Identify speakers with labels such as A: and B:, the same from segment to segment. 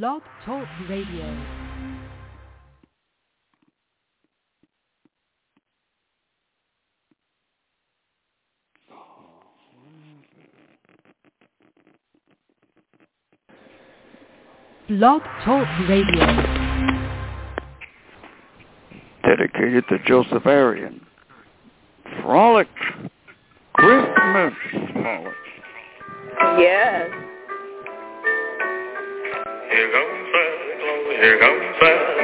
A: Blog Talk Radio. Blog Talk Radio.
B: dedicated to Joseph Arian. Frolic Christmas Frolic.
C: Yes.
D: Here comes Santa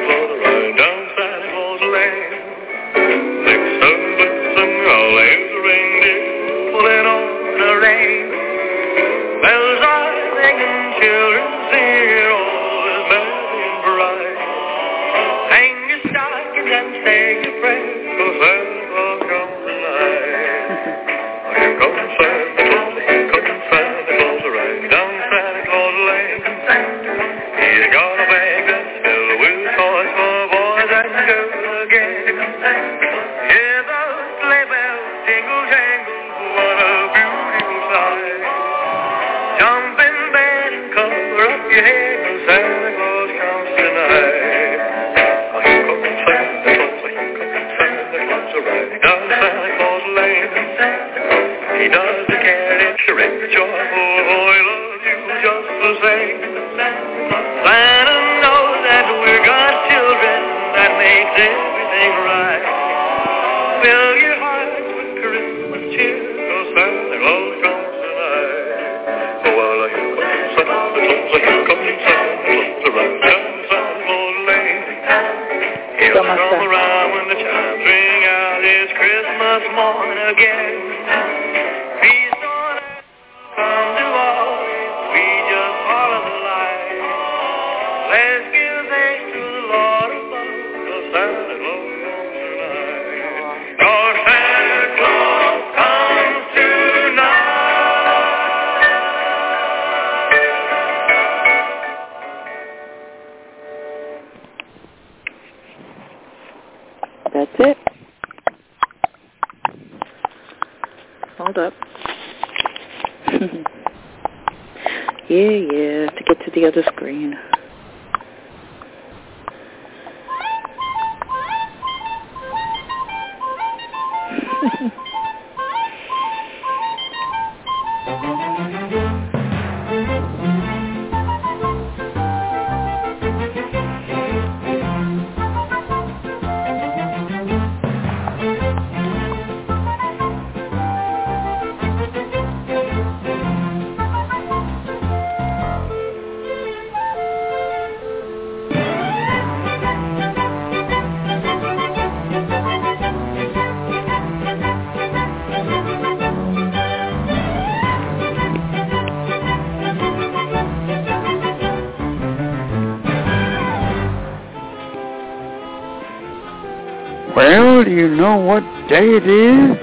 B: day it is?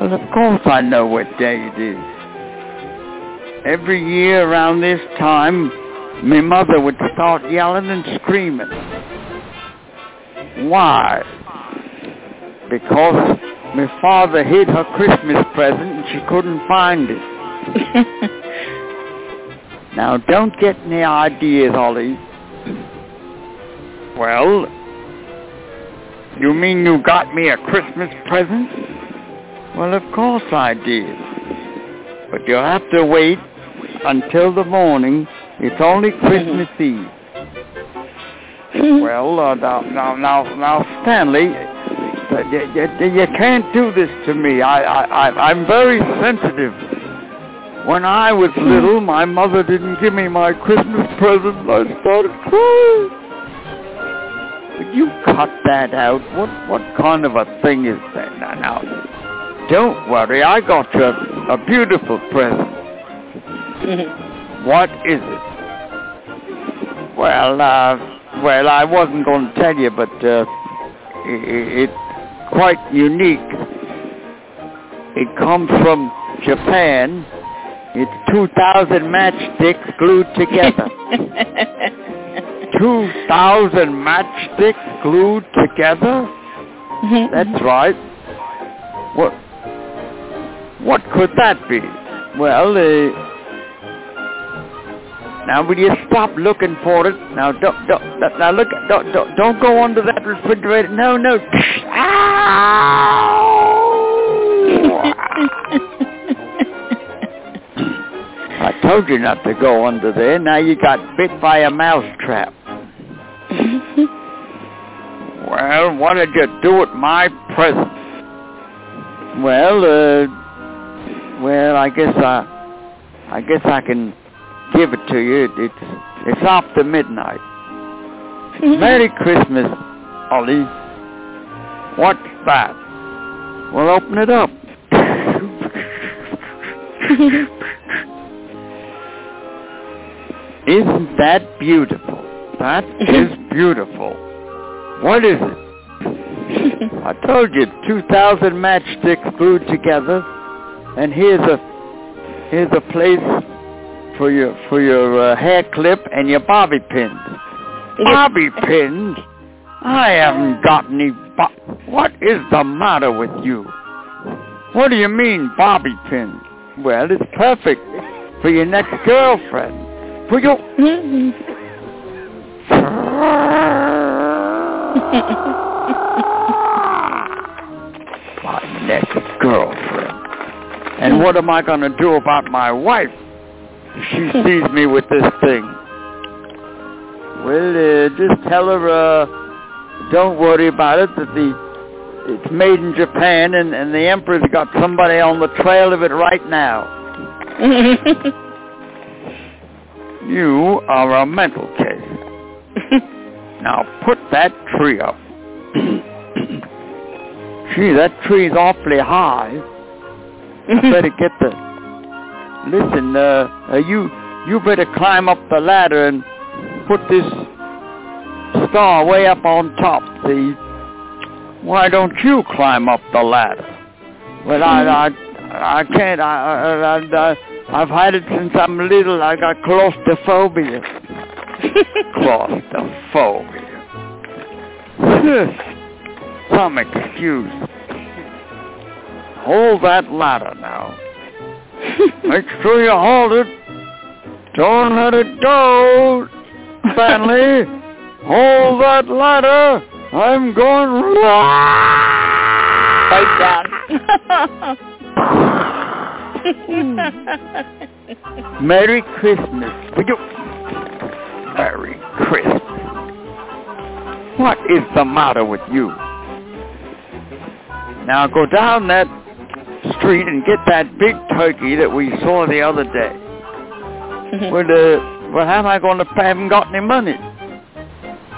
B: Well, of course I know what day it is. Every year around this time, my mother would start yelling and screaming. Why? Because my father hid her Christmas present and she couldn't find it. Now, don't get any ideas, Ollie. Well, you mean you got me a Christmas present? Well, of course I did. But you'll have to wait until the morning. It's only Christmas Eve. Well, uh, now, now, now, now, Stanley, uh, you, you, you can't do this to me. I, I, I, I'm very sensitive. When I was little, my mother didn't give me my Christmas present, I started crying. Would you cut that out? What what kind of a thing is that? Now, now don't worry. I got you a, a beautiful present. What is it? Well, uh, well, I wasn't going to tell you, but uh, i it's quite unique. It comes from Japan. It's 2,000 matchsticks glued together. 2,000 matchsticks glued together? That's right. What what could that be? Well, uh, now will you stop looking for it? Now don't don't now look don't don't, don't go under that refrigerator. No no. I told you not to go under there. Now you got bit by a mouse trap. Well, what did you do with my present? Well, uh, well, I guess I, I guess I can give it to you. It's it's after midnight. Merry Christmas, Ollie. What's that? Well, open it up. Isn't that beautiful? That is beautiful. What is it? I told you, 2,000 matchsticks glued together, and here's a here's a place for your for your uh, hair clip and your bobby pins. Bobby pins? I haven't got any. Bo- what is the matter with you? What do you mean, bobby pins? Well, it's perfect for your next girlfriend. For your my next girlfriend. And what am I going to do about my wife? if She sees me with this thing. Well, uh, just tell her, uh, don't worry about it, that the it's made in Japan and, and the Emperor's got somebody on the trail of it right now. You are a mental case. now put that tree up. Gee, that tree's awfully high. I better get the. Listen, uh, uh, you you better climb up the ladder and put this star way up on top. See? Why don't you climb up the ladder? Well, I I I can't. I I, I, I I've had it since I'm little. I got claustrophobia. Claustrophobia. Some excuse. Hold that ladder now. Make sure you hold it. Don't let it go, Stanley. hold that ladder. I'm going
C: Right down.
B: Merry Christmas. Merry Christmas. What is the matter with you? Now go down that street and get that big turkey that we saw the other day. well, uh, well, how am I going to pay? I haven't got any money.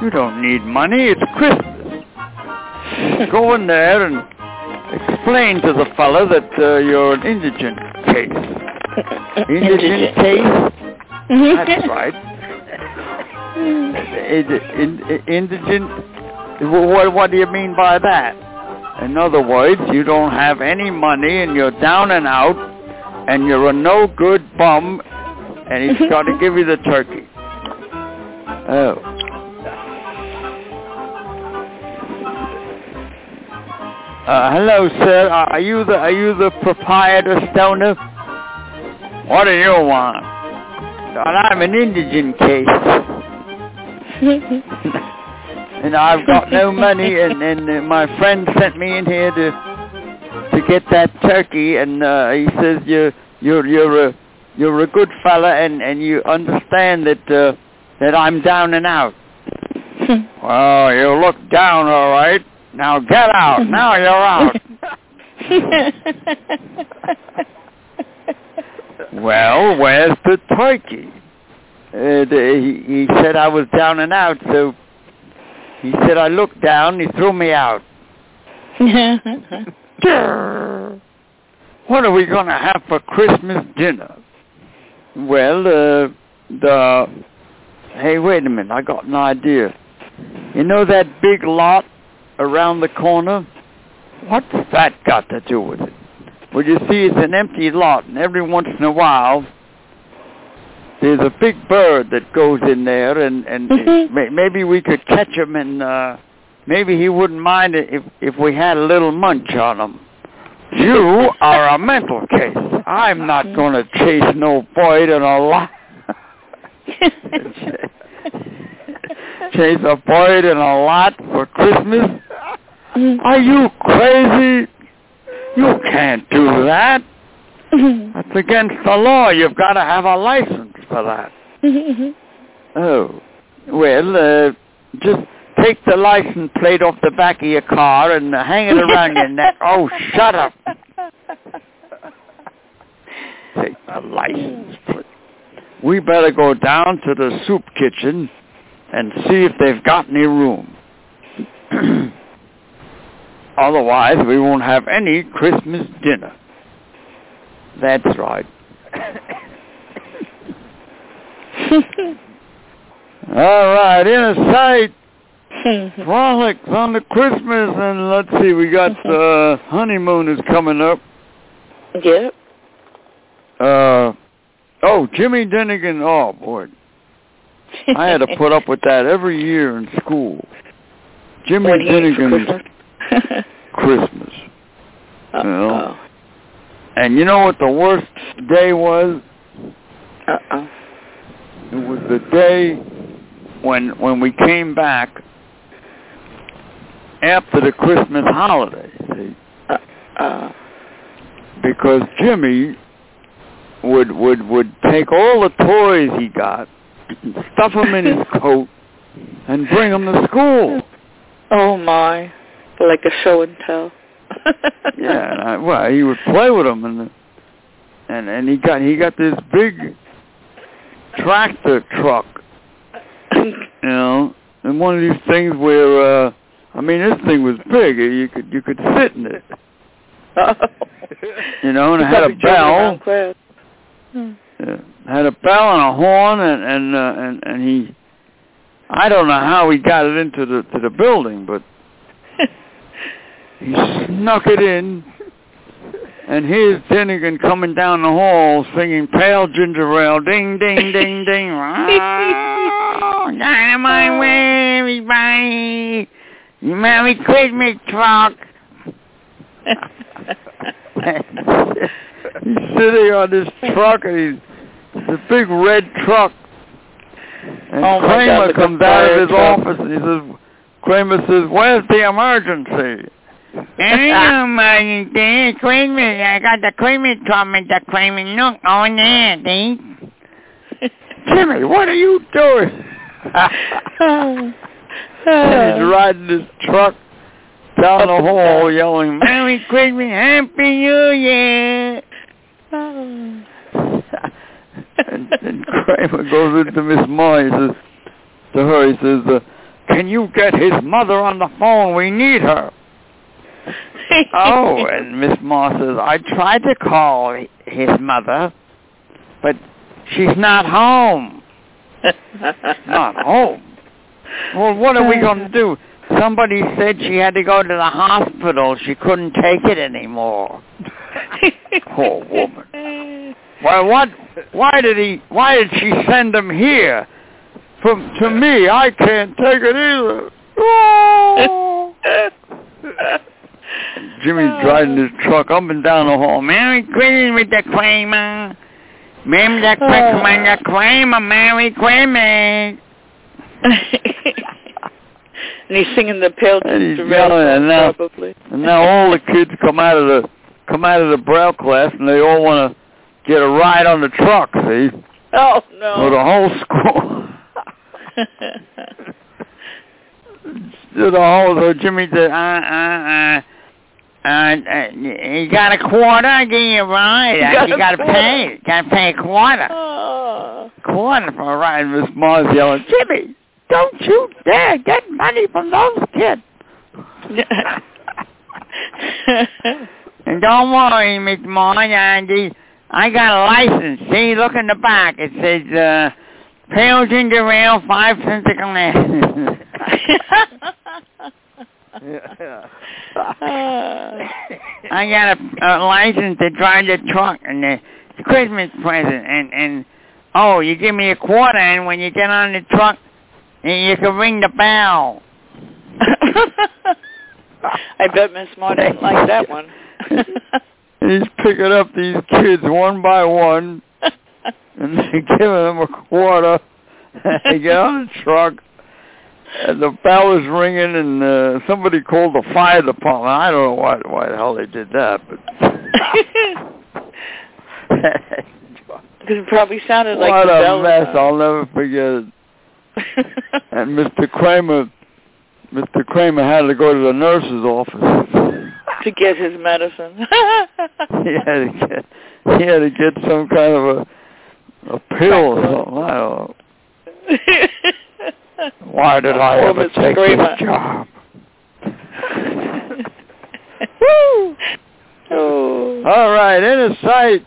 B: You don't need money. It's Christmas. Go in there and explain to the fellow that uh, you're an indigent case. Indigent case? That's right. Indi- in- indigent? What, what do you mean by that? In other words, you don't have any money and you're down and out and you're a no good bum and he's got to give you the turkey. Oh. Uh, hello, sir. Uh, Are you the are you the proprietor, Stoner? What do you want? I'm an indigent case, and I've got no money, and and uh, my friend sent me in here to to get that turkey, and uh, he says you're you're you're a you're a good fella, and and you understand that uh, that I'm down and out. well, you look down, all right. Now get out. Now you're out. well, where's the turkey? Uh, the, he, he said I was down and out, so he said I looked down. He threw me out. what are we going to have for Christmas dinner? Well, uh, the... Hey, wait a minute. I got an idea. You know that big lot around the corner? What's that got to do with it? Well, you see, it's an empty lot, and every once in a while, there's a big bird that goes in there, and and
C: Mhm.
B: may, maybe we could catch him, and uh, maybe he wouldn't mind it if if we had a little munch on him. You are a mental case. I'm not going to chase no bird in a lot. Chase a bird in a lot for Christmas? Are you crazy? You can't do that. That's against the law. You've got to have a license for that. Oh, well, uh, just take the license plate off the back of your car and hang it around your neck. Oh, shut up. Take the license plate. We better go down to the soup kitchen and see if they've got any room. Otherwise, we won't have any Christmas dinner. That's right. All right, in a sight, frolics on the Christmas, and let's see, we got uh, honeymoon is coming up.
C: yep.
B: Uh, oh, Jimmy Dinnigan. Oh boy, I had to put up with that every year in school. Jimmy
C: What do you eat for
B: Dinnigan's
C: Christmas?
B: Christmas.
C: Uh-oh.
B: And you know what the worst day was?
C: Uh-oh.
B: It was the day when when we came back after the Christmas holiday. See?
C: Uh, uh,
B: because Jimmy would would would take all the toys he got, stuff them in his coat, and bring them to school.
C: oh my. Like a show and tell.
B: Yeah, and I, well, he would play with them, and and and he got he got this big tractor truck, you know, and one of these things where uh I mean this thing was big. You could you could sit in it, you know, and it had a bell. Yeah, had a bell and a horn, and and uh, and and he, I don't know how he got it into the to the building, but he snuck it in. And here's Dinnigan coming down the hall singing Pale Ginger Ale, ding, ding, ding, ding. Oh, dynamite way, everybody. Merry Christmas, truck. he's sitting on this truck, and he's it's a big red truck. And
C: Oh,
B: Kramer
C: God,
B: comes out of his
C: truck.
B: office, and he says, Kramer says, where's the emergency?
E: Hello, emergency. Christmas. I got the Christmas trumpet, the Christmas nook on there, see?
B: Jimmy, what are you doing? and he's riding his truck down the hall yelling,
E: Merry Christmas, Happy New Year.
B: and, and Kramer goes into Miss. He says to her, he says, uh, "Can you get his mother on the phone? We need her." Oh, and Miss Moore says, "I tried to call his mother, but she's not home. Not home. Well, what are we going to do?" Somebody said she had to go to the hospital. She couldn't take it anymore. Poor woman. Well, what? Why did he? Why did she send him here? From to me, I can't take it either. Oh. Jimmy's driving his truck up and down the hall.
E: Merry Christmas with the Kramer. Merry the Christmas, the Kramer, Merry Christmas.
C: and he's singing the Pale
B: And he's yelling, and now-
C: probably.
B: And now all the kids come out of the come out of the Braille class, and they all want to get a ride on the truck. See,
C: Oh
B: so
C: no.
B: the whole school. the whole. So Jimmy said,
E: Uh, uh, uh. Uh, uh, you got a quarter? I give you a ride.
C: You
E: Uh,
C: got
E: you
C: a
E: gotta
C: quarter.
E: pay. Gotta pay a quarter.
C: Oh.
E: Quarter for a ride.
B: Miss Mars yelling, Jimmy, don't you dare get money from those kids.
E: And don't worry, Miss Moore, uh, I got a license. See, look in the back. It says, uh, Pale Ginger Ale, five cents a glass. I got a, a license to drive the truck and the Christmas present. And, and, oh, you give me a quarter and when you get on the truck, you you can ring the bell.
C: I bet Miss Maud didn't like that one.
B: He's picking up these kids one by one, and they're giving them a quarter. they get on the truck, the bell was ringing, and uh, somebody called the fire department. I don't know why why the hell they did that, but
C: Because it probably sounded like
B: what
C: the
B: a
C: bell
B: mess!
C: was
B: I'll never forget it. And Mr. Kramer, Mr. Kramer had to go to the nurse's office.
C: to get his medicine.
B: he had to get he had to get some kind of a a pill or something. I don't know. Why did I
C: Poor
B: ever
C: Mr.
B: take
C: Kramer.
B: this job?
C: Woo! Oh.
B: All right, Innersight.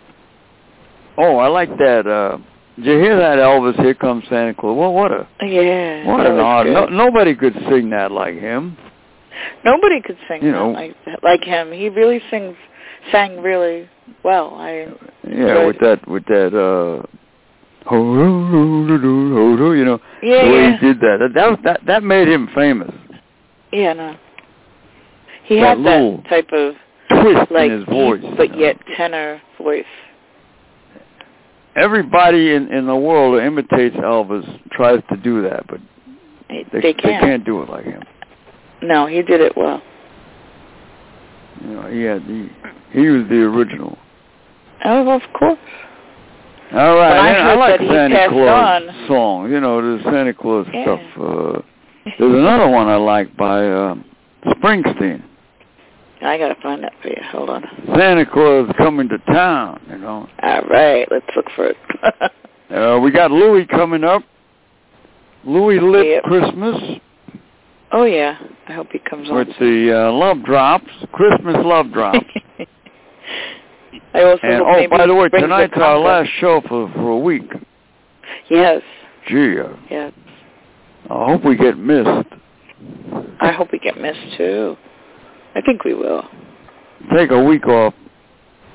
B: Oh, I like that. Uh, did you hear that Elvis? Here comes Santa Claus. Well, what a
C: Yeah.
B: what an
C: was
B: odd. No, nobody could sing that like him.
C: Nobody could sing
B: You
C: that
B: know.
C: like like him. He really sings sang really well. I
B: Yeah,
C: Right.
B: with that with that. uh you know
C: yeah
B: the way
C: yeah
B: he did that. That that, was- that that made him famous.
C: yeah no. He
B: That
C: had that type of
B: Twist
C: like
B: in his voice,
C: deep but
B: you know.
C: yet tenor voice.
B: Everybody in in the world who imitates Elvis tries to do that, but
C: They,
B: they,
C: they can't.
B: they can't do it like him.
C: No, he did it well.
B: You know, he had he he was the original.
C: Oh, of course.
B: All right,
C: I
B: I, like
C: that
B: Santa Claus
C: on-
B: song. You know, the Santa Claus
C: Yeah.
B: stuff. Uh, there's another one I like by uh, Springsteen.
C: I gotta find that for you. Hold on.
B: Santa Claus coming to town. You know,
C: All right, let's look for it.
B: uh, we got Louis coming up. Louis lit
C: Yep.
B: Christmas
C: oh yeah, I hope he comes on.
B: with the uh, love drops, Christmas love drops.
C: I also
B: And oh, by the way, tonight's
C: the
B: our last show for for a week.
C: Yes,
B: Gee, uh,
C: yes.
B: I hope we get missed.
C: I hope we get missed too. I think we will.
B: Take a week off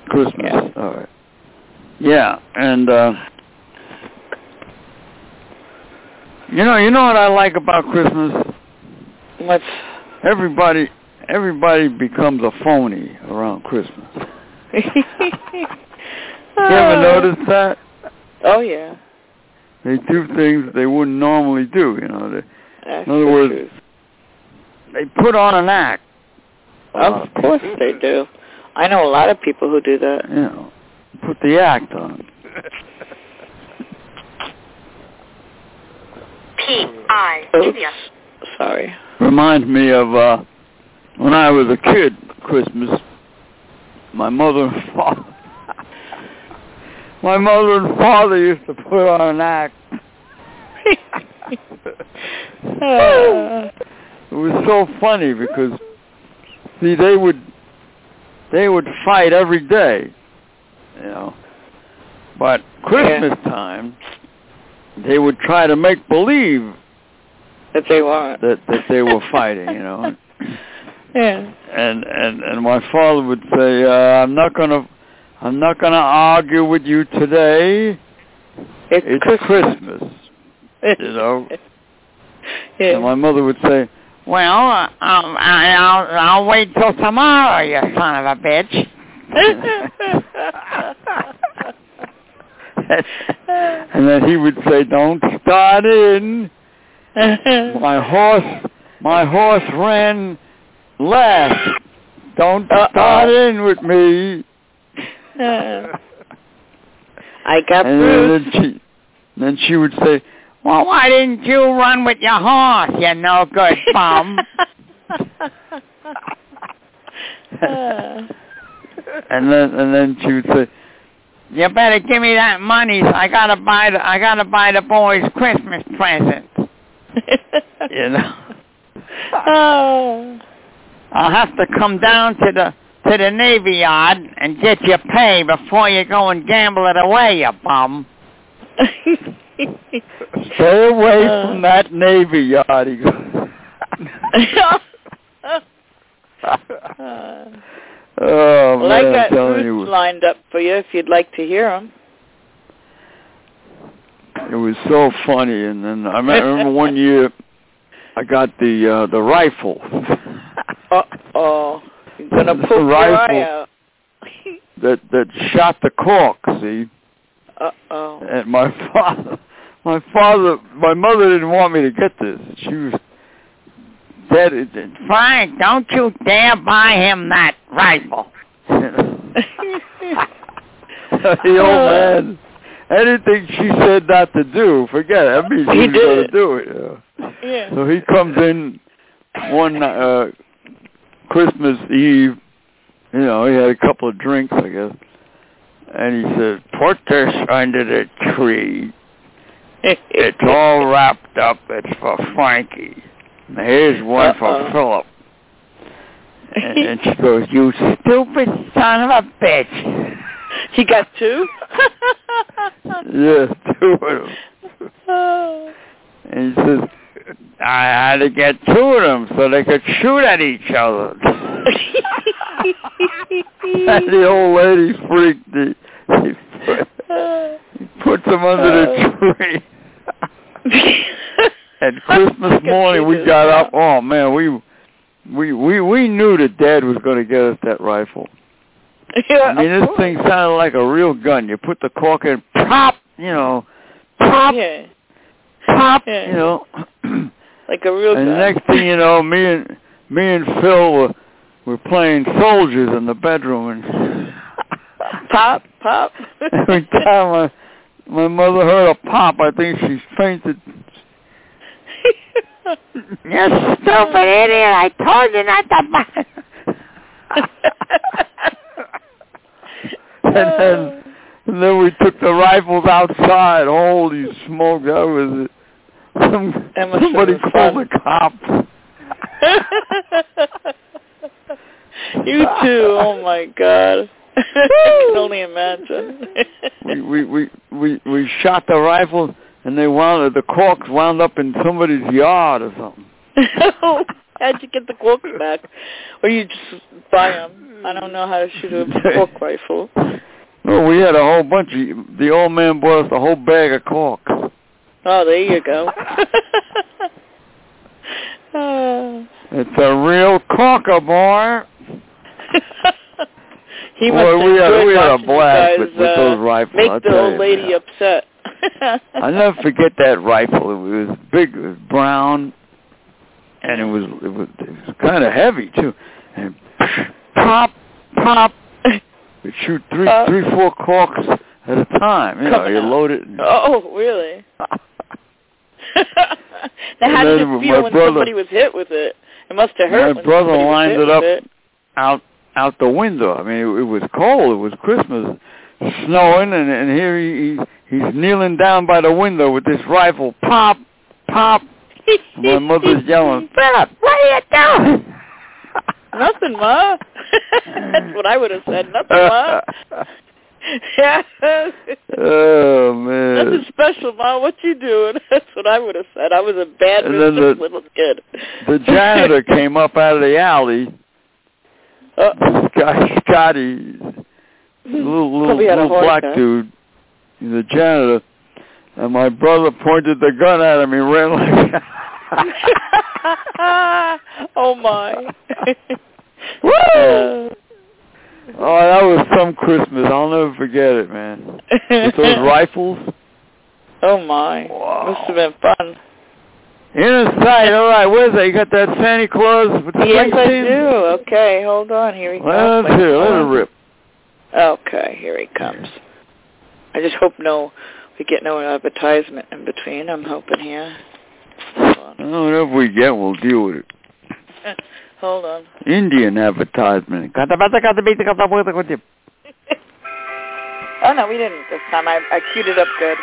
B: Christmas.
C: Yeah.
B: All right. Yeah, and uh you know, you know what I like about Christmas?
C: Let's.
B: Everybody everybody becomes a phony around Christmas. You ever notice that?
C: Oh yeah.
B: They do things they wouldn't normally do, you know. They
C: That's
B: In other
C: the
B: words,
C: truth.
B: they put on an act. A lot
C: Of course they do. I know a lot of people who do that.
B: You know, put the act on.
C: Oops. Sorry.
B: reminds me of uh when I was a kid, Christmas. My mother and father my mother and father used to put on an act.
C: Uh,
B: It was so funny because see they would they would fight every day, you know. But Christmas time they would try to make believe
C: that they weren't.
B: that that they were fighting, you know.
C: Yeah.
B: and and and my father would say, uh, "I'm not gonna, I'm not gonna argue with you today.
C: It's,
B: It's
C: Christmas.
B: Christmas, you know."
C: yeah.
B: And my mother would say,
E: Well, uh, um, I- I'll, I'll wait till tomorrow, you son of a bitch.
B: and then he would say, "Don't start in. My horse, my horse ran last. Don't
C: Uh-oh.
B: start in with me."
C: I got
B: and
C: bruised.
B: then she, then she would say,
E: Well, why didn't you run with your horse, you no good bum?
B: and then and then she would say,
E: You better give me that money. So I gotta buy the I gotta buy the boys Christmas presents.
B: you know.
C: oh.
E: I'll have to come down to the to the Navy Yard and get your pay before you go and gamble it away, you bum.
B: Stay away
C: Uh.
B: from that Navy yard. He goes. oh
C: well,
B: man,
C: I
B: I'm
C: got
B: telling
C: Bruce
B: you,
C: lined up for you if you'd like to hear them.
B: it was so funny. And then I remember one year, I got the uh the rifle.
C: Uh oh. You're gonna poke your eye
B: rifle.
C: out.
B: that that shot the cork. See,
C: Uh oh.
B: and my father, my father, my mother didn't want me to get this. She was dead.
E: Frank, don't you dare buy him that rifle.
B: the old man, anything she said not to do, forget it. I mean,
C: He
B: was
C: did
B: going to
C: it.
B: do it. Yeah.
C: Yeah.
B: So he comes in one uh Christmas Eve. You know, he had a couple of drinks, I guess, and he said, "Put this under the tree. It's all wrapped up. It's for Frankie. And here's one
C: Uh-oh.
B: for Philip." And, and she goes, "You stupid son of a bitch."
C: He got two?
B: Yeah, two of them.
C: Oh.
B: And he says, I had to get two of them so they could shoot at each other. and the old lady freaked. He, he, put, he puts them under the tree. and Christmas morning we got up. Oh man, we we we we knew that Dad was going to get us that rifle.
C: yeah,
B: I mean, this
C: course.
B: thing sounded like a real gun. You put the cork in, pop, you know, pop,
C: Yeah,
B: pop,
C: Yeah.
B: you know.
C: like a real
B: And
C: gun.
B: next thing you know, me and me and Phil were were playing soldiers in the bedroom, and
C: Pop, pop.
B: every time my my mother heard a pop, I think she fainted.
E: You stupid idiot. I told you not to buy
B: and then and then we took the rifles outside. Holy smoke, that was it. Some, somebody called
C: fun.
B: the cops.
C: you too. Oh my god. I can only imagine.
B: we we we we we shot the rifles and they wound the corks wound up in somebody's yard or something.
C: How'd you get the corks back? Or you just buy them? I don't know how to shoot a cork rifle.
B: No, we had a whole bunch of. The old man bought us a whole bag of corks.
C: Oh, there you go. Oh.
B: It's a real corker, boy.
C: he
B: Boy, we had- we had a blast
C: guys,
B: with- with
C: uh,
B: those rifles,
C: Make
B: I'll
C: the old
B: you,
C: lady
B: man.
C: upset.
B: I'll never forget that rifle. It was big, it was brown, and it was it was, it was kind of heavy too. And pop, pop, you shoot three,
C: Uh,
B: three, four corks at a time. You know, you load it. And,
C: Oh, really? now, how
B: And
C: did
B: then
C: it
B: my
C: feel when
B: brother-
C: somebody was hit with it? It must have hurt
B: My brother lined it up.
C: It.
B: out out the window. I mean, it, it was cold. It was Christmas, snowing, and and here he, he he's kneeling down by the window with this rifle. Pop, pop. My mother's yelling, Philip, what are you doing?
C: Nothing, Ma. That's what I would have said. Nothing, Ma. yeah.
B: oh man.
C: Nothing special, Ma. What you doing? That's what I would have said. I was a bad
B: And then
C: mischief
B: the-
C: little kid.
B: The janitor came up out of the alley.
C: Uh,
B: This guy Scotty, little little,
C: a
B: little
C: heart
B: black
C: attack.
B: dude, a janitor, and my brother pointed the gun at him. He ran like.
C: oh my.
B: Woo! Oh, that was some Christmas. I'll never forget it, man. With those rifles.
C: Oh my.
B: Wow.
C: Must have been fun.
B: In a sight. All right, where's that? You got that Santa Claus with the
C: Yes, I do. Okay, hold on. Here he comes.
B: Well, let's hear. Let it rip.
C: Okay, here he comes. I just hope no, we get no advertisement in between. I'm hoping here. Hold on.
B: Oh, whatever we get, we'll deal with it.
C: Hold on.
B: Indian advertisement.
C: Oh no, we didn't this time. I, I queued it up good.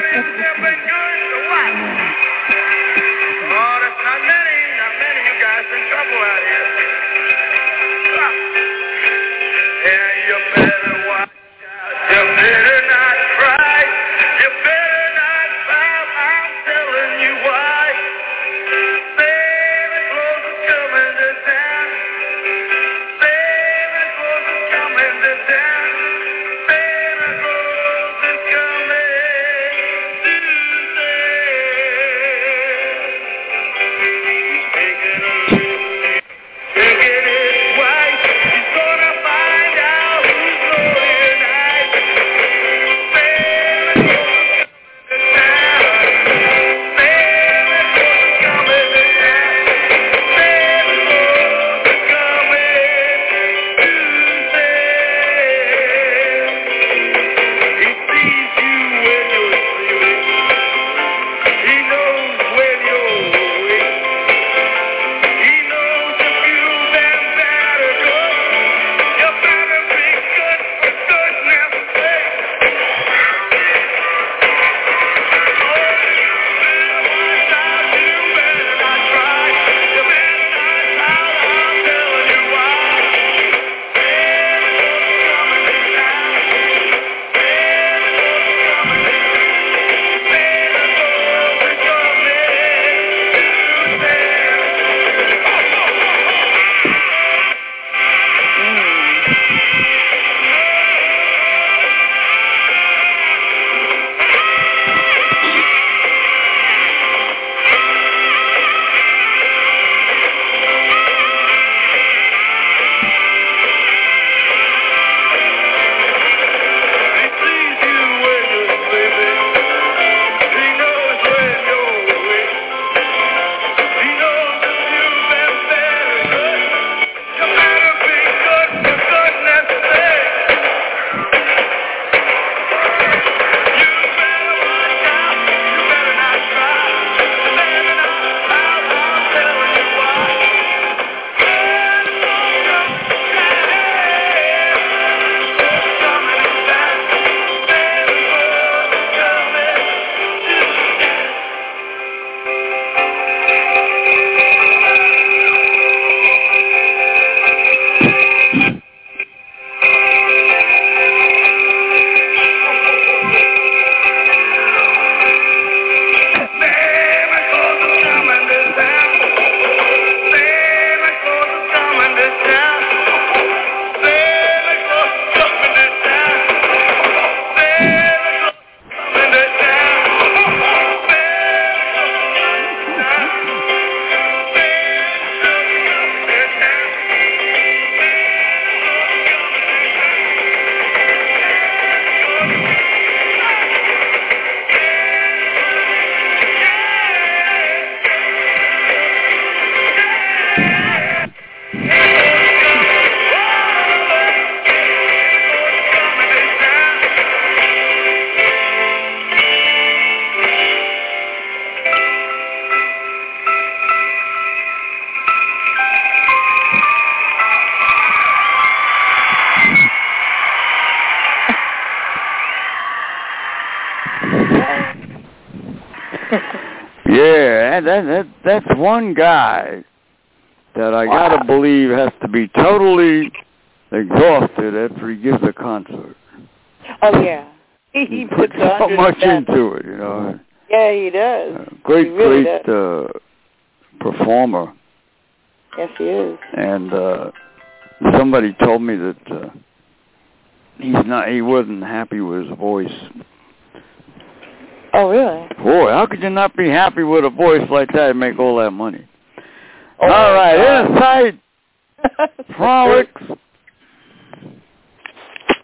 D: Brasil vem. Yeah,
B: that, that that's one guy that I
C: Wow.
B: gotta believe has to be totally exhausted after he gives a concert.
C: oh yeah. He, he
B: puts so much into it, you know.
C: Yeah, he does.
B: Uh, great,
C: He really
B: great uh, performer.
C: Yes, he is.
B: And uh, somebody told me that uh, he's not, he wasn't happy with his voice.
C: Oh, really?
B: Boy, how could you not be happy with a voice like that and make all that money?
C: Oh,
B: all right,
C: God.
B: inside frolics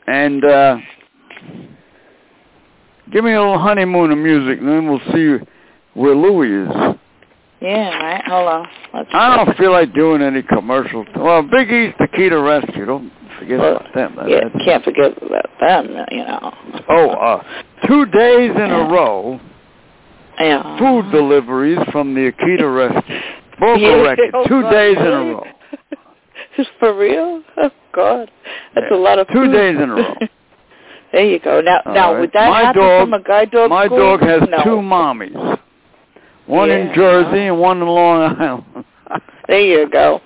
B: and uh give me a little honeymoon of music and then we'll see where Louis is.
C: Yeah, right. Hold on. Let's
B: I don't feel like doing any commercials. Well, Big East Akita Rescue. Don't forget
C: Well,
B: about them. That-
C: Yeah, can't forget about them. You know.
B: Oh, uh, two days in a row,
C: Yeah.
B: food deliveries from the Akita Rescue. Vocal
C: Yeah,
B: record,
C: oh,
B: two days in a row.
C: For real? Oh God, that's
B: Yeah,
C: a lot of
B: two
C: food.
B: days in a row.
C: there you go. Now,
B: All
C: now
B: right.
C: would that
B: My
C: happen
B: dog-
C: from a guide dog
B: My
C: school?
B: dog has
C: no.
B: two mommies. One in Jersey and one in Long Island.
C: There you go.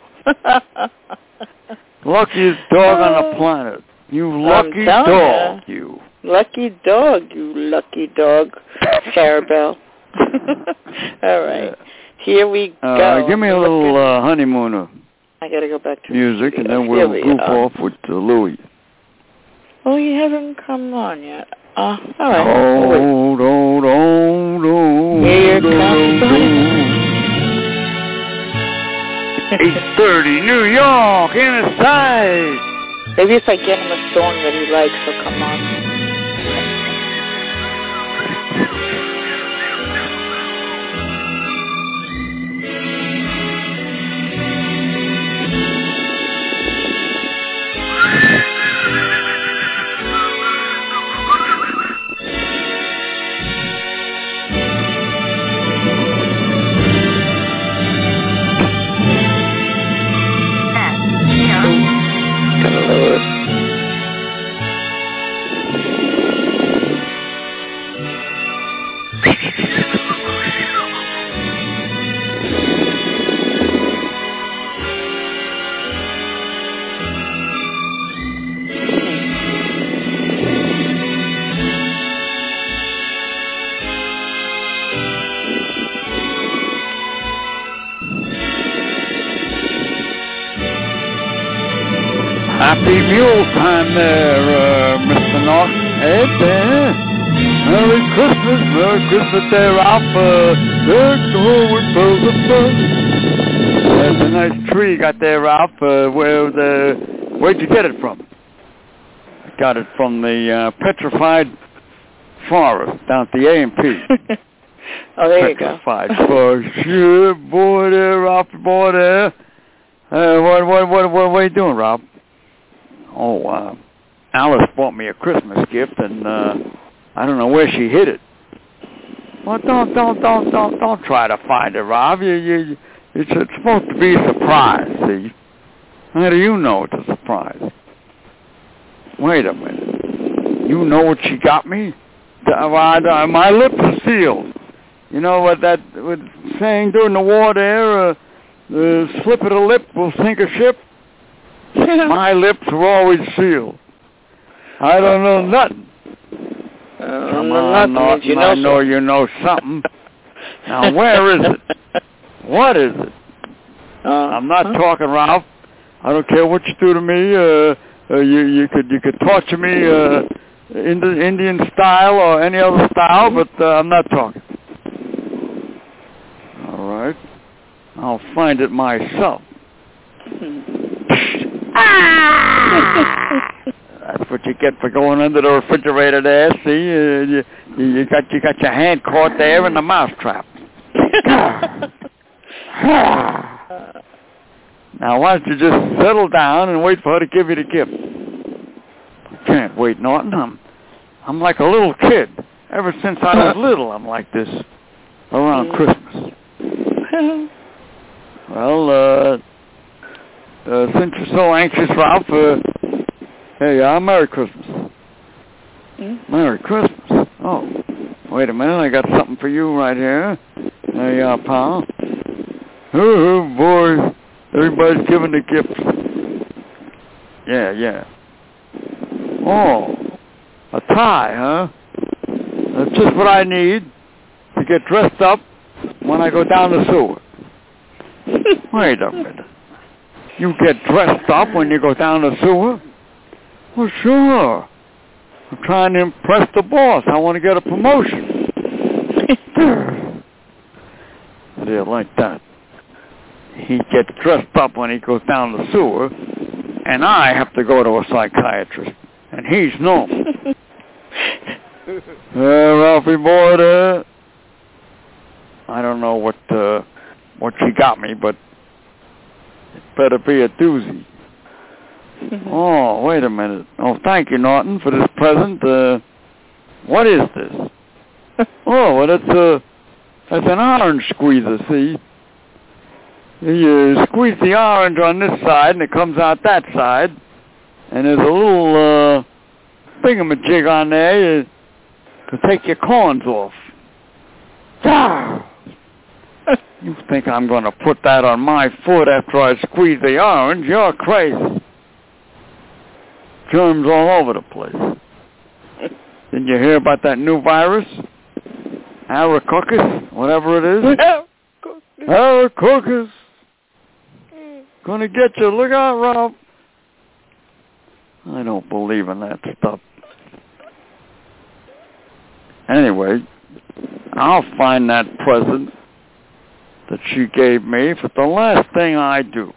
B: Luckiest dog on the
C: Oh.
B: planet. You lucky dog, you.
C: Lucky dog, you lucky dog, Clarabelle. All right, here we
B: Uh,
C: go.
B: give me a little uh, honeymooner
C: I gotta go back to
B: music, and then we'll
C: we
B: goof off with uh, Louis.
C: Oh, you haven't come on yet. Uh, all right. Oh.
B: Oh, do, do, do,
C: Here comes the
B: do. 830 New York, inside.
C: Maybe if I get him a song that he likes, he'll come on.
B: Uh, there's the with bells of fun. There's a nice tree you got there, Ralph. Uh, where the, where'd you get it from? I got it from the uh, petrified forest down at the A&P.
C: oh, there you go.
B: Petrified forest. Sure, boy there, Ralph, boy there. Uh, what, what, what, what, what are you doing, Rob? Oh, uh, Alice bought me a Christmas gift, and uh, I don't know where she hid it. Well, don't, don't, don't, don't, don't try to find it, Rob. You, you, it's, it's supposed to be a surprise. See? How do you know it's a surprise? Wait a minute. You know what she got me? My lips are sealed. You know what that what saying during the war there? Uh, the slip of the lip will sink a ship. My lips were always sealed. I don't know nothing. Come on,
C: nothing
B: Norton.
C: means you
B: I
C: know
B: know you know something. Now, where is it? What is it?
C: Uh,
B: I'm not
C: huh?
B: talking, Ralph. I don't care what you do to me. Uh, uh, you you could you could torture me uh, in the Indian style or any other style, but uh, I'm not talking. All right, I'll find it myself. That's what you get for going under the refrigerator there. See, uh, you, you got you got your hand caught there in the mouse trap. Now, why don't you just settle down and wait for her to give you the gift? I can't wait, Norton. I'm, I'm like a little kid. Ever since I was little, I'm like this around. Christmas. Well, uh, uh, since you're so anxious, Ralph, uh, hey, uh, Merry Christmas.
C: Hmm?
B: Merry Christmas. Oh, Wait a minute, I got something for you right here. There you are, pal. Oh, boy. Everybody's giving the gifts. Yeah, yeah. Oh, a tie, huh? That's just what I need to get dressed up when I go down the sewer. Wait a minute. You get dressed up when you go down the sewer? Well, sure. I'm trying to impress the boss. I want to get a promotion. You like that? He gets dressed up when he goes down the sewer, and I have to go to a psychiatrist, and he's no. uh, Ralphie boy, there. I don't know what uh, what she got me, but it better be a doozy. Oh, wait a minute. Oh, thank you, Norton, for this present. Uh, what is this? oh, well, it's a it's an orange squeezer. See, you squeeze the orange on this side, and it comes out that side, and there's a little uh, thingamajig on there uh, to take your corns off. Ah! You think I'm going to put that on my foot after I squeeze the orange? You're crazy. Germs all over the place. Didn't you hear about that new virus? Aracoccus, whatever it is. Aracoccus. Hmm. Gonna get you. Look out, Rob. I don't believe in that stuff. Anyway, I'll find that present that she gave me for the last thing I do.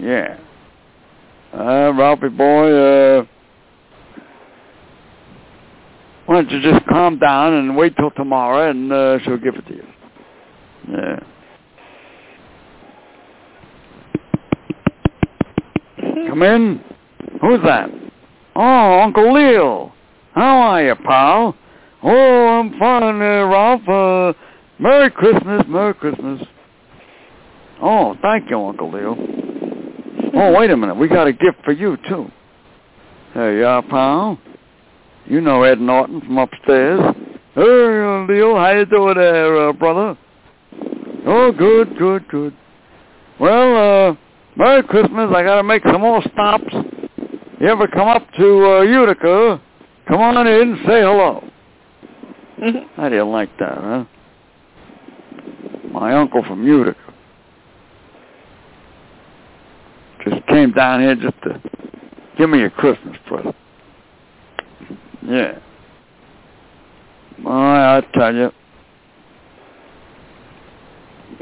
B: Yeah. Uh, Ralphie boy, uh, why don't you just calm down and wait till tomorrow and uh, she'll give it to you. Yeah. Come in. Who's that? Oh, Uncle Leo. How are you, pal? Oh, I'm fine, uh, Ralph. Uh, Merry Christmas, Merry Christmas. Oh, thank you, Uncle Leo. Oh, wait a minute. We got a gift for you, too. There you are, pal. You know Ed Norton from upstairs. Hey, Leo, how you doing there, uh, brother? Oh, good, good, good. Well, uh, Merry Christmas. I got to make some more stops. You ever come up to uh, Utica, come on in say hello. How do you like that, huh? My uncle from Utica. Just came down here just to give me a Christmas present. Yeah. Boy, I tell you.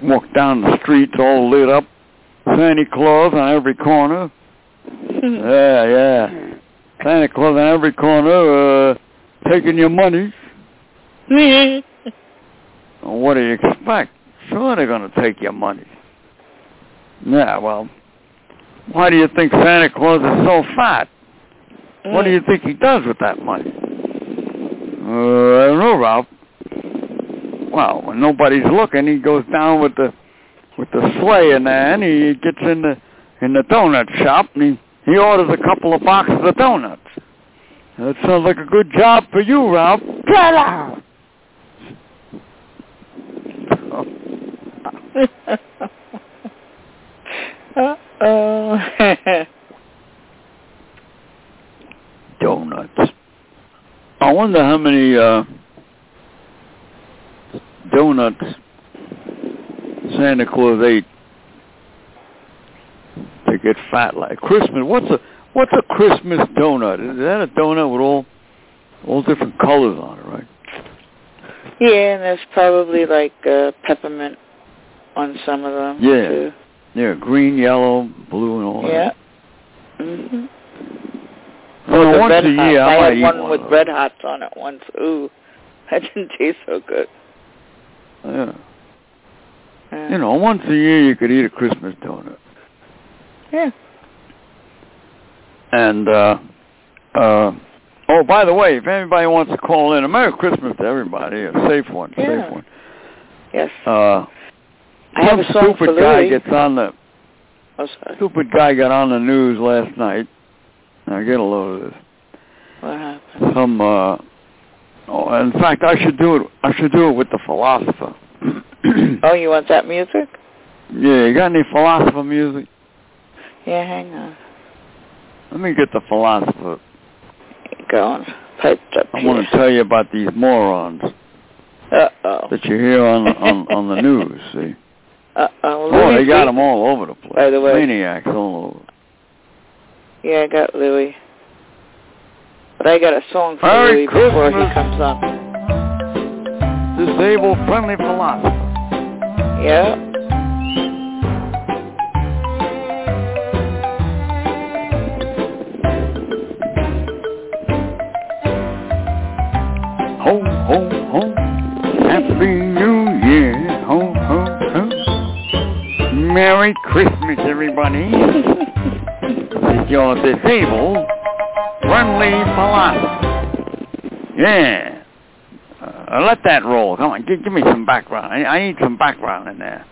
B: Walk down the streets all lit up. Santa Claus on every corner. yeah, yeah. Santa Claus on every corner, uh, taking your money. what do you expect? Sure they're going to take your money. Yeah, well, why do you think Santa Claus is so fat? What do you think he does with that money? Uh, I don't know, Ralph. Well, when nobody's looking, he goes down with the with the sleigh in there, and he gets in the in the donut shop, and he he orders a couple of boxes of donuts. That sounds like a good job for you, Ralph. Get out!
C: Uh-oh.
B: donuts. I wonder how many uh, donuts Santa Claus ate to get fat like Christmas. What's a what's a Christmas donut? Is that a donut with all all different colors on it, right?
C: yeah, and there's probably like uh, peppermint on some of them
B: Yeah.
C: too.
B: Yeah, green, yellow, blue, and all
C: Yeah.
B: that.
C: Mhm.
B: Well,
C: the
B: once
C: red
B: a year, I,
C: I had one
B: one
C: with
B: those.
C: red hots on it once. Ooh, that didn't taste so good.
B: Yeah.
C: Uh,
B: You know, once a year you could eat a Christmas donut.
C: Yeah.
B: And uh uh oh, by the way, if anybody wants to call in, a Merry Christmas to everybody, a safe one,
C: Yeah.
B: safe one.
C: Yes.
B: Uh
C: I have
B: some stupid guy gets on the
C: Oh,
B: stupid guy got on the news last night. Now get a load of this.
C: What happened?
B: Some uh Oh, in fact, I should do it. I should do it with the philosopher.
C: Oh, you want that music?
B: yeah, you got any philosopher music?
C: Yeah, hang on.
B: Let me get the philosopher.
C: Going piped up
B: I want to tell you about these morons
C: Uh oh.
B: that you hear on on on the news. See?
C: Uh oh.
B: Oh, they got them all over the place.
C: By the way.
B: maniacs all over.
C: Yeah, I got Louis. But I got a song for
B: Merry
C: Louis before he comes up.
B: Disabled friendly philosopher.
C: Yeah.
B: Ho ho ho. Happy New Year. Ho. Merry Christmas, everybody. is your disabled friendly philosopher. Yeah. Uh, let that roll. Come on, give, give me some background. I, I need some background in there.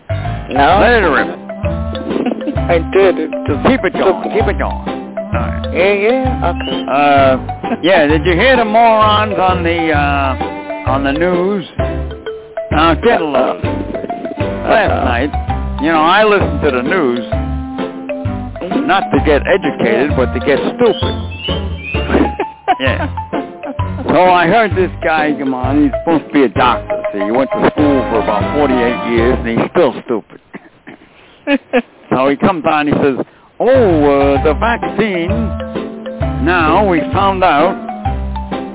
C: No?
B: Let it rip.
C: I did. It just
B: Keep it going. Keep it going. Right.
C: Yeah, yeah. Okay.
B: Uh, yeah. Did you hear the morons on the uh, on the news? Now get a load. Last night, you know, I listen to the news not to get educated, but to get stupid. Yeah. So I heard this guy come on. He's supposed to be a doctor. See, he went to school for about 48 years, and he's still stupid. So he comes on. And he says, "Oh, uh, the vaccine now we found out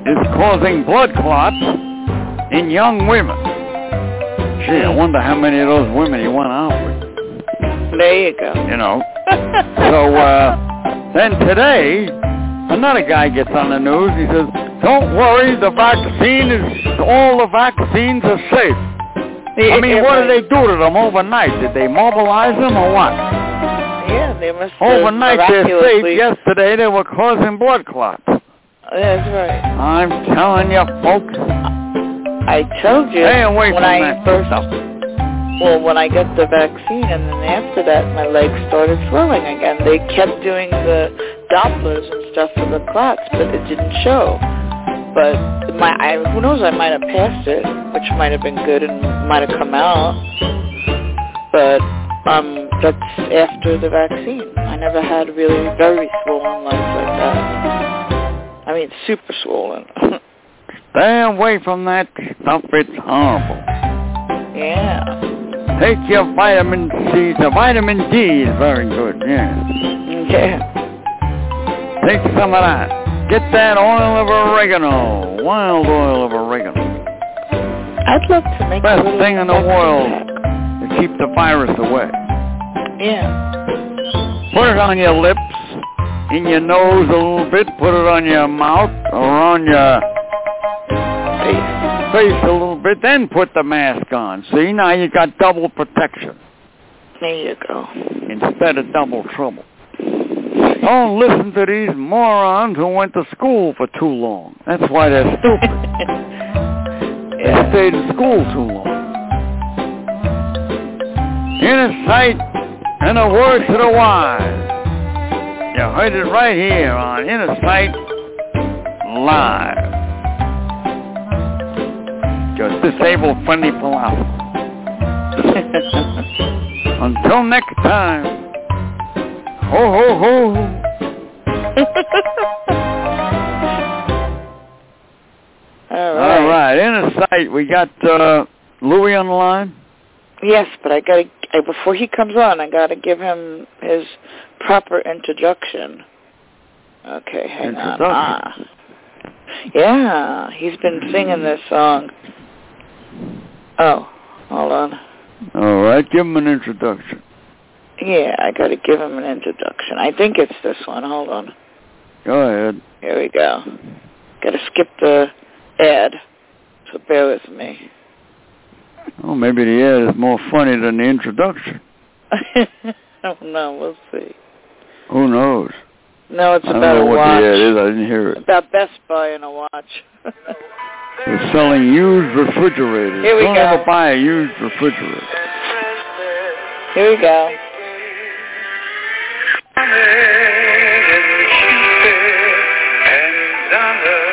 B: is causing blood clots in young women." Gee, I wonder how many of those women he went out with.
C: There you go.
B: You know. So uh, then today, another guy gets on the news. He says, "Don't worry, the vaccine is all the vaccines are safe." I mean, what did they do to them overnight? Did they mobilize them or what?
C: Yeah, they must
B: Overnight they're safe. Yesterday they were causing blood clots.
C: That's right.
B: I'm telling you, folks,
C: I told you
B: stay away
C: when
B: from
C: I
B: that
C: first
B: stuff.
C: Well when I got the vaccine and then after that my legs started swelling again. They kept doing the Dopplers and stuff for the clots, but it didn't show. But my I, who knows? I might have passed it, which might have been good and might have come out. But um, that's after the vaccine. I never had really very swollen legs like that. I mean, super swollen.
B: Stay away from that stuff. It's horrible.
C: yeah.
B: Take your vitamin C. The vitamin D is very good. Yeah.
C: Yeah.
B: Take some of that. Get that oil of oregano. Wild oil of oregano.
C: I'd love to make
B: Best
C: a
B: thing in the world. To keep the virus away.
C: Yeah.
B: Put it on your lips, in your nose a little bit. Put it on your mouth or on your
C: Face.
B: a little bit. Then put the mask on. See, now you got double protection
C: There you go.
B: instead of double trouble. Don't listen to these morons who went to school for too long. That's why they're stupid. They stayed in school too long. Innersight and a word to the wise. You heard it right here on Innersight Live. Your disabled friendly philosopher. Until next time. Ho ho ho.
C: All right.
B: All right, In a Sight. We got uh, Louis on the line.
C: Yes, but I gotta I, before he comes on, I gotta give him his proper introduction. Okay, hang on. Ah. Yeah, he's been singing this song. Oh, hold on.
B: All right, give him an introduction.
C: Yeah, I gotta give him an introduction. I think it's this one. Hold on.
B: Go ahead.
C: Here we go. Gotta skip the ad, so bear with me.
B: Oh, maybe the ad is more funny than the introduction.
C: oh no, we'll see.
B: Who knows?
C: No, it's
B: I don't
C: about
B: know
C: a
B: what
C: watch.
B: the ad is. I didn't hear it.
C: About Best Buy and a watch.
B: They're selling used refrigerators.
C: Here we
B: Don't
C: go.
B: ever buy a used refrigerator.
C: Here we go. And honor.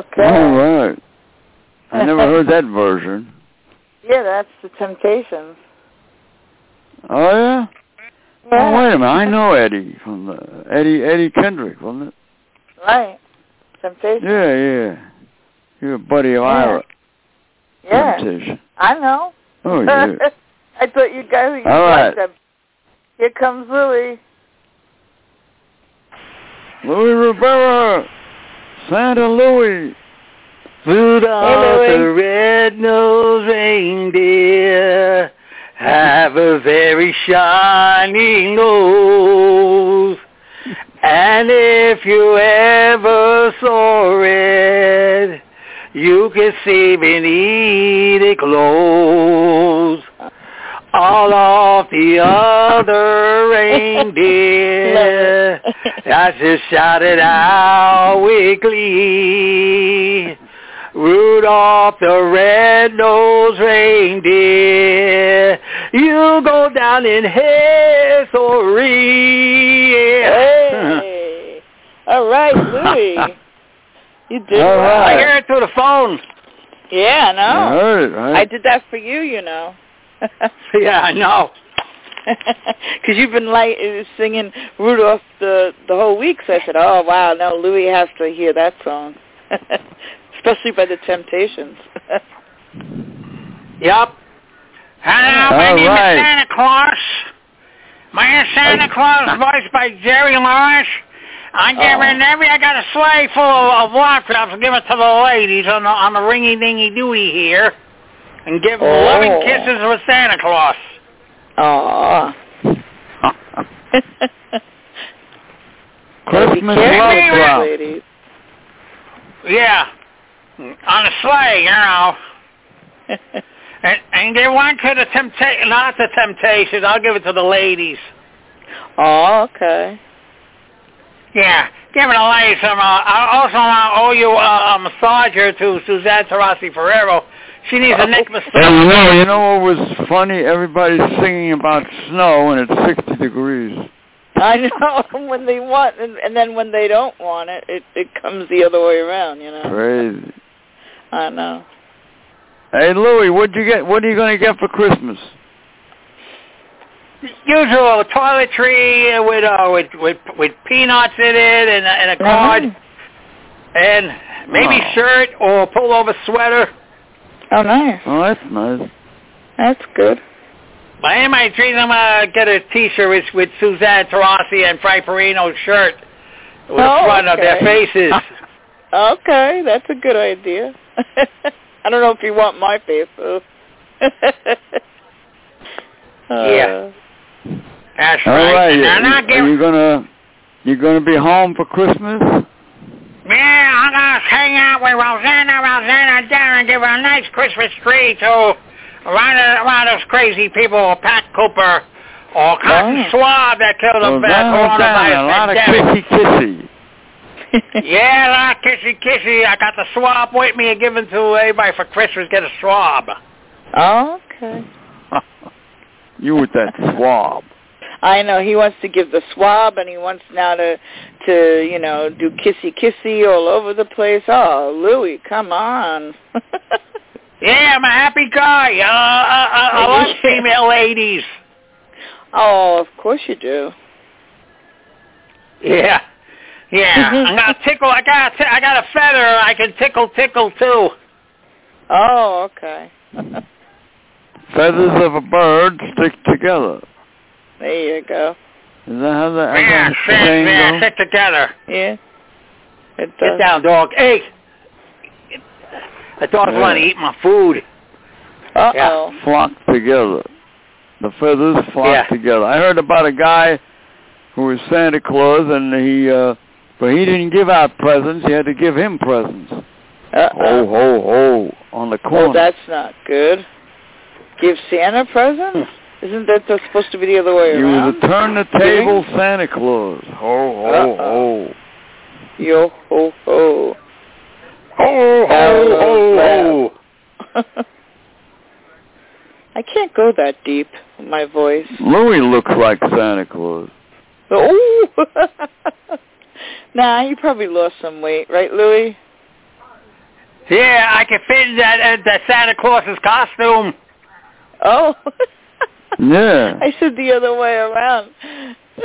C: Okay.
B: All right. I never heard that version.
C: Yeah, that's the Temptations.
B: Oh yeah.
C: Yeah.
B: Oh wait a minute. I know Eddie from the Eddie Eddie Kendrick, wasn't it?
C: Right. Temptations.
B: Yeah, yeah. You're a buddy of Ira.
C: Yeah.
B: Temptation.
C: I know.
B: Oh yeah.
C: I thought you guys
B: All right.
C: them. Here comes Louie.
B: Louis Rivera, Santa Louis.
F: Rudolph
C: Hey,
F: the red-nosed reindeer have a very shiny nose. And if you ever saw it, you can see beneath it clothes. All off the other reindeer I just shouted out with glee. Rudolph the red-nosed reindeer, you go down in history.
C: Hey. All right, Louie. You did
B: All
C: well.
F: I hear it through the phone.
C: Yeah, I
B: I
C: know.
B: heard it, right?
C: I did that for you, you know.
F: Yeah, I know.
C: Because you've been like uh, singing Rudolph the the whole week, so I said, "Oh wow, now Louis has to hear that song, especially by the Temptations."
F: Yep.
G: Hello, my
B: All
G: name
B: right.
G: is Santa Claus. My Santa Claus, voiced by Jerry Lawrence. I'm
C: Oh.
G: giving every, I got a sleigh full of, of laptops. Give it to the ladies on the, on the ringy dingy doody here. And give
C: Oh.
G: loving kisses with Santa Claus.
C: Aw.
B: Christmas
C: Be
B: love
C: ladies.
G: Yeah. On a sleigh, you know. And, and give one to the temptation, not the temptations. I'll give it to the ladies.
C: oh, okay.
G: Yeah, give it a lady some. Uh, I also want to owe you uh, a massager to Suzanne Tarasi Ferrero. She needs a neck
B: Hey,
G: massage.
B: you know, you know what was funny? Everybody's singing about snow and it's 60 degrees.
C: I know when they want, and, and then when they don't want it, it it comes the other way around. You know.
B: Crazy.
C: I know.
B: Hey, Louie, what'd you get? What are you going to get for Christmas?
G: Usual toiletry with uh, with with with peanuts in it and a, and a card
C: Mhm.
G: and maybe
B: Oh.
G: shirt or pullover sweater.
C: Oh, nice.
B: Oh, that's nice.
C: That's good.
G: But in my dreams, I'm gonna get a T-shirt with, with Suzanne Tarasi and Frank Perino's shirt with the
C: Oh,
G: front of their faces.
C: Okay, that's a good idea. I don't know if you want my face though.
G: Uh, yeah. That's
B: All
G: right.
B: right.
G: And I'm not
B: Are
G: giving.
B: you gonna you gonna be home for Christmas?
G: Yeah, I'm gonna hang out with Rosanna, Rosanna down and give her a nice Christmas tree to around, around those crazy people, Pat Cooper or Cotton
C: Nice.
G: Swab that killed the
B: Well,
G: uh,
B: Rosanna,
G: coronavirus
B: a lot of
G: pandemic.
B: kissy kissy.
G: Yeah, a lot of kissy kissy. I got the swab with me and given to everybody for Christmas. Get a swab.
C: okay.
B: you with that swab.
C: I know he wants to give the swab, and he wants now to, to you know, do kissy kissy all over the place. Oh, Louis, come on.
G: Yeah, I'm a happy guy. Uh, I, I, I love female ladies.
C: oh, of course you do.
G: Yeah. Yeah, I'm gonna tickle. I got. T- I got a feather. I can tickle, tickle too.
C: Oh, okay.
B: Feathers of a bird stick together.
C: There you go.
B: Is that how that, how
G: Yeah,
B: that
G: sit,
B: saying
G: yeah,
B: goes?
G: sit together.
C: Yeah. It
G: Get down, dog. Hey, the dog's
B: Yeah.
G: want to eat my food.
C: Uh oh.
B: Flock together. The feathers flock
G: Yeah.
B: together. I heard about a guy who was Santa Claus, and he, uh, but he didn't give out presents. He had to give him presents.
C: Uh
B: Ho
C: oh.
B: ho ho! On the
C: Well,
B: corner.
C: that's not good. Give Santa presents? Isn't that the- supposed to be the other way
B: He was
C: around?
B: a turn the table Santa Claus. Ho ho
C: Uh-oh. Yo ho ho.
G: Ho, ho, ho, ho.
C: I can't go that deep with my voice.
B: ho! Louis looks like Santa Claus.
C: Oh. nah, you probably lost some weight, right, Louis?
G: Yeah, I can fit in that uh, that Santa Claus's costume.
C: Oh.
B: Yeah.
C: I said the other way around.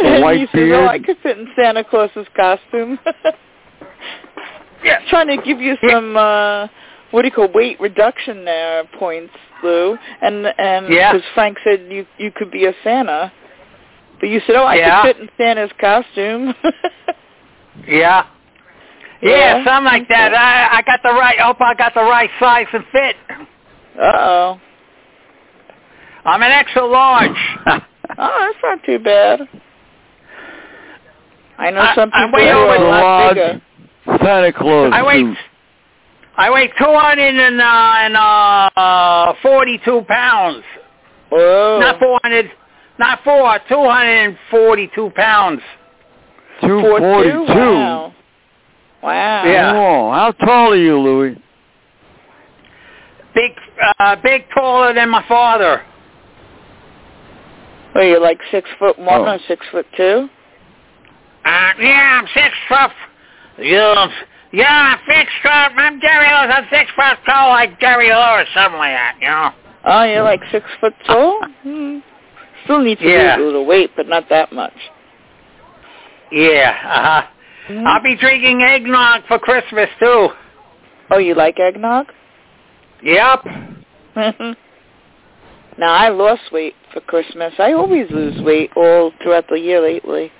B: A white
C: you said, "Oh. I could fit in Santa Claus's costume."
G: Yeah.
C: Trying to give you some uh what do you call weight reduction there points, Lou, and and
G: Yeah.
C: because Frank said you you could be a Santa, but you said, "Oh, I
G: Yeah.
C: could fit in Santa's costume."
G: Yeah. Yeah,
C: Yeah,
G: something like that. I I got the right. Hope I got the right size and fit.
C: uh oh.
G: I'm an extra large.
C: Oh, that's not too bad. I know
G: I-
C: some
G: I
C: people
G: weigh
C: who
G: over
C: are a lot bigger.
B: Santa Claus
G: I weigh
B: suit.
G: I weigh two hundred and uh, and uh, forty-two pounds.
C: Whoa.
G: Not four hundred. Not four. Two hundred and forty-two pounds.
B: Two
C: Four
B: forty-two.
C: two? Wow. Wow.
G: Yeah.
B: Oh, how tall are you, Louis?
G: Big, uh, big, taller than my father.
C: Are you like six foot one
B: Oh.
C: or six foot two?
G: Uh, yeah, I'm six foot. Yeah, yeah, I'm six foot. I'm Jerry Lewis. I'm six foot tall like Jerry Lewis, something like that. You know.
C: Oh, you're like six foot tall? Hmm. Still need to
G: Yeah.
C: lose a little weight, but not that much.
G: Yeah. Uh huh.
C: Mhm.
G: I'll be drinking eggnog for Christmas too.
C: Oh, you like eggnog?
G: Yep.
C: now, I lost weight for Christmas. I always lose weight all throughout the year lately.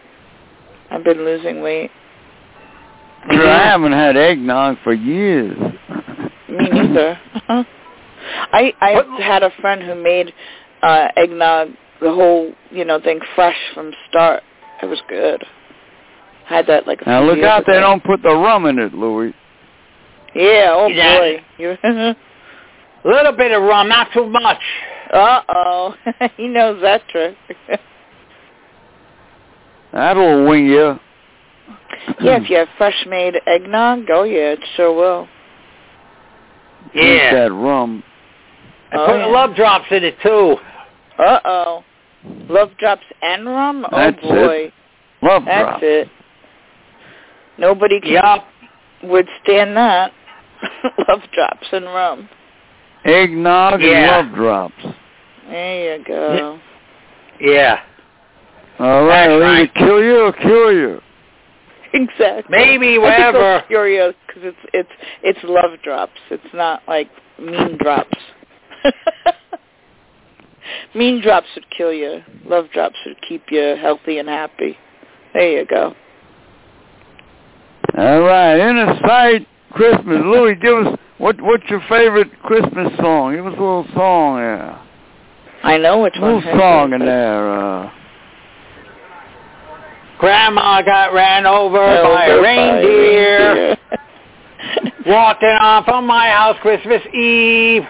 C: I've been losing weight.
B: Sure, I haven't had eggnog for years.
C: Me neither. I I
G: What-
C: had a friend who made uh eggnog the whole you know thing fresh from start. It was good. Had that like a
B: Now
C: few
B: look
C: years
B: out they don't put the rum in it, Louis.
C: Yeah. Oh
G: Yeah.
C: boy. You.
G: A little bit of rum, not too much.
C: Uh oh. he knows that trick.
B: That'll wing you.
C: yeah. If you have fresh made eggnog, oh yeah, it sure will.
B: Drink
G: Yeah.
B: that rum.
G: I
C: Oh,
G: put
C: yeah.
G: love drops in it too.
C: Uh oh. Love drops and rum. Oh
B: That's it.
C: boy.
B: Love
C: That's
B: drop.
C: it. Nobody can
G: Yup.
C: withstand that. Love drops and rum.
B: Eggnog
G: Yeah.
B: and love drops.
C: There you go.
G: Yeah.
B: All right,
G: That's
B: will
G: right.
B: kill you or cure you.
C: Exactly.
G: Maybe
C: I think
G: whatever.
C: they'll cure you because it's it's it's love drops. It's not like mean drops. mean drops would kill you. Love drops would keep you healthy and happy. There you go.
B: All right, Innersight Christmas. Louis, give us what what's your favorite Christmas song? Give us a little song there.
C: I know which
B: A
C: one.
B: little song in there. Uh,
G: Grandma got ran over
C: Over
G: by a reindeer.
C: reindeer.
G: Walking off from my house Christmas Eve.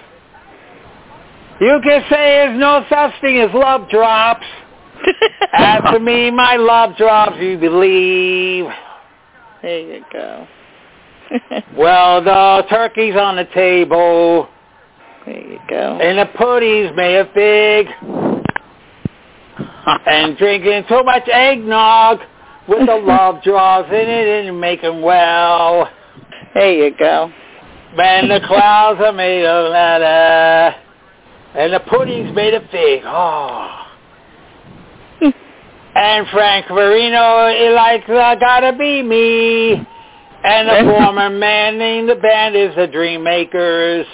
G: You can say there's no such thing as love drops. As for me, my love drops, you believe.
C: there you go.
G: Well, the turkey's on the table,
C: there you go.
G: and the pudding's made of big, and drinking too much eggnog with the love drops in it and make 'em well.
C: There you go.
G: Man, the clouds are made of leather, and the pudding's made of fig. Oh. and Frank Marino, he likes uh, Gotta Be Me. And the former man in the band is the Dream Makers.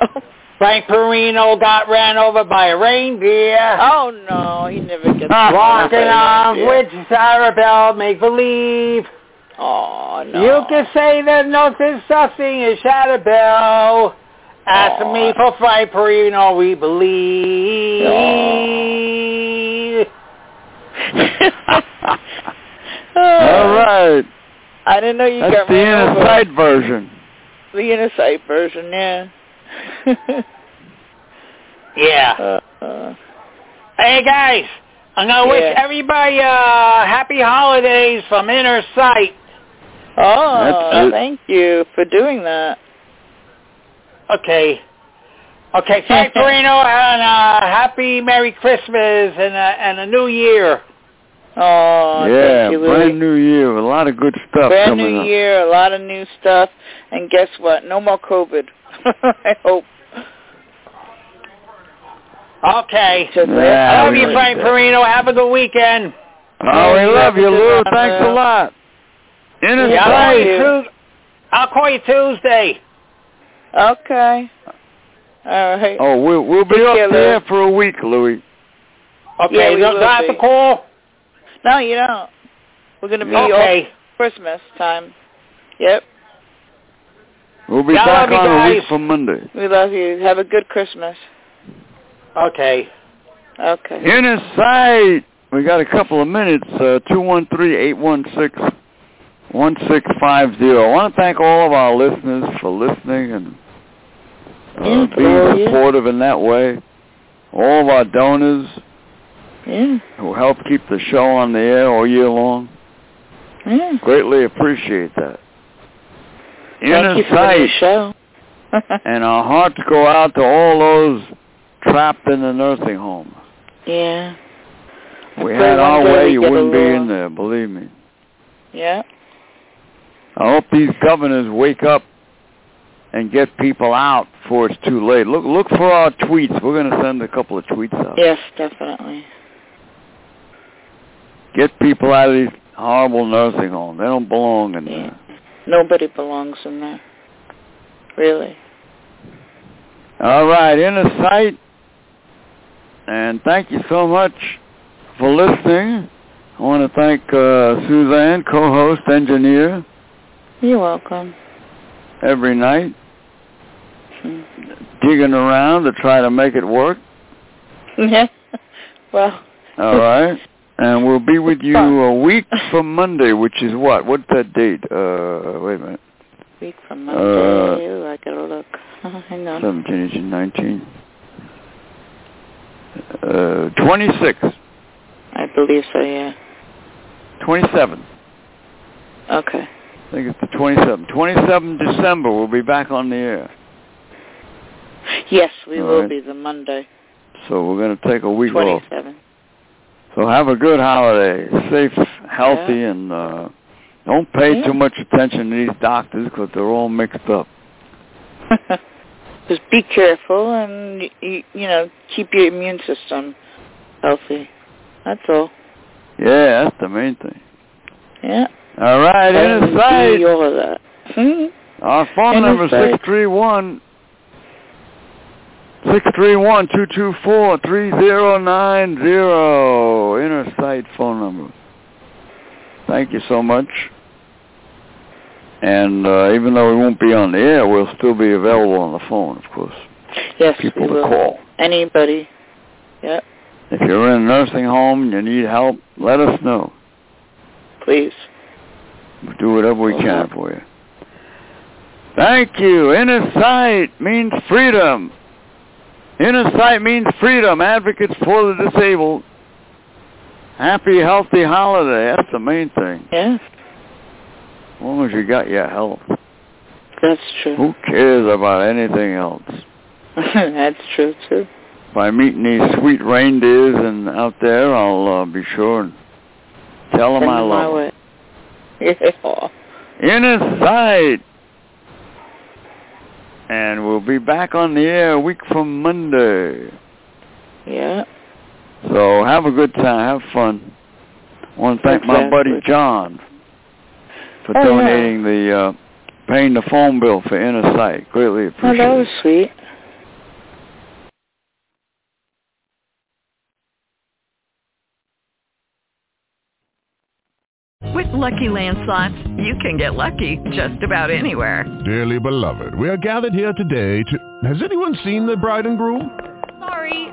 C: Oh.
G: Frank Perino got ran over by a reindeer.
C: oh no, he never gets
G: Walking on with Sarah Bell, make believe.
C: Oh no.
G: You can say there's no such thing as Shadow Bell. Ask
C: Aw.
G: me for Frank Perino, we believe.
B: all right,
C: I didn't know you
B: that's
C: got
B: the inner
C: over.
B: sight version.
C: The Innersight version, yeah.
G: Yeah.
C: uh, uh,
G: Hey guys, I'm gonna
C: Yeah.
G: wish everybody uh happy holidays from Inner Sight.
C: oh, thank you for doing that.
G: Okay. Okay, Frank Perino and uh happy Merry Christmas and a and a New Year.
C: Oh,
B: yeah,
C: thank you,
B: brand new year. A lot of good stuff
C: Brand
B: coming
C: new
B: up.
C: year, a lot of new stuff, and guess what? No more COVID. I hope.
G: Okay.
C: Just
B: Yeah,
G: I love
B: we
G: you, Frank
B: that.
G: Perino. Have a good weekend.
B: Oh, we love you,
C: have a good
B: Lou.
C: one,
B: Thanks a
C: Lou.
B: lot. Inner
G: Yeah, I'll call you Tues- I'll call you Tuesday.
C: Okay. All right.
B: Oh, we'll we'll be
C: Take
B: up
C: care, Lou.
B: there for a week, Louis.
G: Okay,
C: Yeah, we
G: do
C: will
G: have to call?
C: No, you don't. We're gonna be all
G: Okay.
C: Christmas time. Yep.
B: We'll be
G: Yeah, I
B: back
G: love you
B: on a week from Monday.
C: We love you. Have a good Christmas.
G: Okay.
C: Okay.
B: Inner sight. We got a couple of minutes. Uh, two one three eight one six one six five zero. I want to thank all of our listeners for listening and uh, being supportive in that way. All of our donors
C: Yeah.
B: who help keep the show on the air all year long.
C: Yeah.
B: Greatly appreciate that.
C: Thank you for the show.
B: And our hearts go out to all those trapped in the nursing home.
C: yeah. I
B: we had our way, you wouldn't be in there, believe me.
C: Yeah.
B: I hope these governors wake up and get people out before it's too late. Look look for our tweets. We're going to send a couple of tweets out.
C: Yes, definitely.
B: Get people out of these horrible nursing homes. They don't belong in there.
C: Nobody belongs in there. Really.
B: All right, inner sight. And thank you so much for listening. I want to thank uh, Suzanne, co-host, engineer,
C: You're welcome.
B: every night,
C: Hmm.
B: digging around to try to make it work.
C: Yeah. Well.
B: All right. And we'll be with you a week from Monday, which is what? What's that date? Uh, wait a minute.
C: Week from
B: Uh,
C: Monday. Ooh, I gotta look. Hang on.
B: 17, 18, 19. Uh, 26.
C: I believe so. Yeah.
B: 27.
C: Okay.
B: I think it's the 27th. 27 December, we'll be back on the air.
C: Yes, we
B: All
C: will
B: right.
C: be the Monday.
B: So we're going to take a week off.
C: Twenty-seven.
B: So have a good holiday. Safe, healthy, and uh, don't pay
C: Yeah.
B: too much attention to these doctors because they're all mixed up.
C: Just be careful and you, you know keep your immune system healthy. That's all.
B: Yeah, that's the main thing.
C: Yeah.
B: All right,
C: And do all of that. Hmm.
B: Our phone number is six three one six three one two two four three zero nine zero. Innersight phone number. Thank you so much. And uh, even though we won't be on the air, we'll still be available on the phone, of course.
C: Yes,
B: People to
C: will.
B: call.
C: Anybody. Yep.
B: If you're in a nursing home and you need help, let us know.
C: Please.
B: We'll do whatever we can for you. Thank you. Innersight means freedom. Innersight means freedom. Advocates for the disabled. Happy, healthy holiday. That's the main thing.
C: Yeah.
B: As long as you got your health.
C: That's true.
B: Who cares about anything else?
C: That's true too.
B: By meeting these sweet reindeers and out there, I'll uh, be sure and tell them
C: Send
B: I love them.
C: Yeah.
B: Innersight. And we'll be back on the air a week from Monday.
C: Yeah.
B: So have a good time. Have fun. I want to thank my buddy John for
C: Oh, yeah.
B: donating the, uh, paying the phone bill for Inner Sight. Greatly appreciate
C: Oh,
B: appreciate
C: that was
B: it.
C: sweet.
H: With LuckyLand slots, you can get lucky just about anywhere.
I: Dearly beloved, we are gathered here today to... Has anyone seen the bride and groom?
J: Sorry,